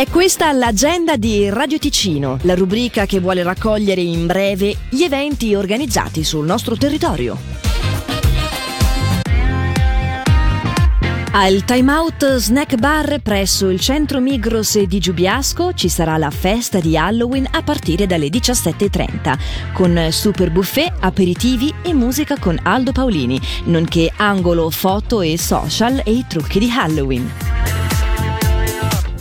È questa l'agenda di Radio Ticino, la rubrica che vuole raccogliere in breve gli eventi organizzati sul nostro territorio. Al Time Out Snack Bar presso il centro Migros di Giubiasco ci sarà la festa di Halloween a partire dalle 17.30 con super buffet, aperitivi e musica con Aldo Paolini, nonché angolo foto e social e i trucchi di Halloween.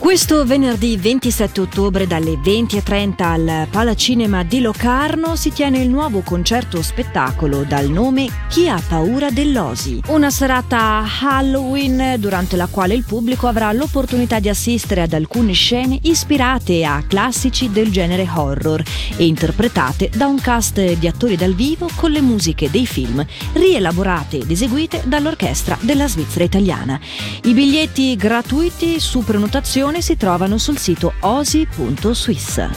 Questo venerdì 27 ottobre dalle 20.30 al Palacinema di Locarno si tiene il nuovo concerto spettacolo dal nome Chi ha paura dell'Osi. Una serata Halloween durante la quale il pubblico avrà l'opportunità di assistere ad alcune scene ispirate a classici del genere horror e interpretate da un cast di attori dal vivo con le musiche dei film rielaborate ed eseguite dall'orchestra della Svizzera italiana. I biglietti gratuiti su prenotazione si trovano sul sito osi.swiss.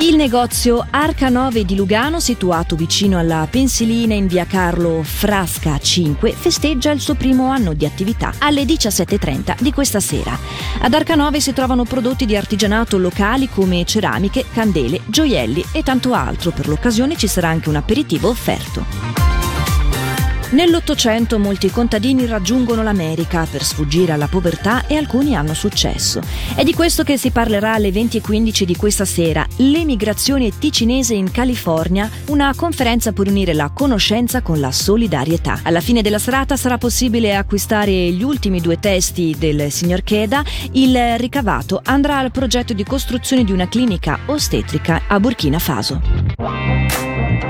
Il negozio Arca 9 di Lugano, situato vicino alla Pensilina in via Carlo Frasca 5, festeggia il suo primo anno di attività alle 17.30 di questa sera. Ad Arca 9 si trovano prodotti di artigianato locali come ceramiche, candele, gioielli e tanto altro. Per l'occasione ci sarà anche un aperitivo offerto. Nell'Ottocento molti contadini raggiungono l'America per sfuggire alla povertà e alcuni hanno successo. È di questo che si parlerà alle 20.15 di questa sera, l'emigrazione ticinese in California, una conferenza per unire la conoscenza con la solidarietà. Alla fine della serata sarà possibile acquistare gli ultimi due testi del signor Cheda. Il ricavato andrà al progetto di costruzione di una clinica ostetrica a Burkina Faso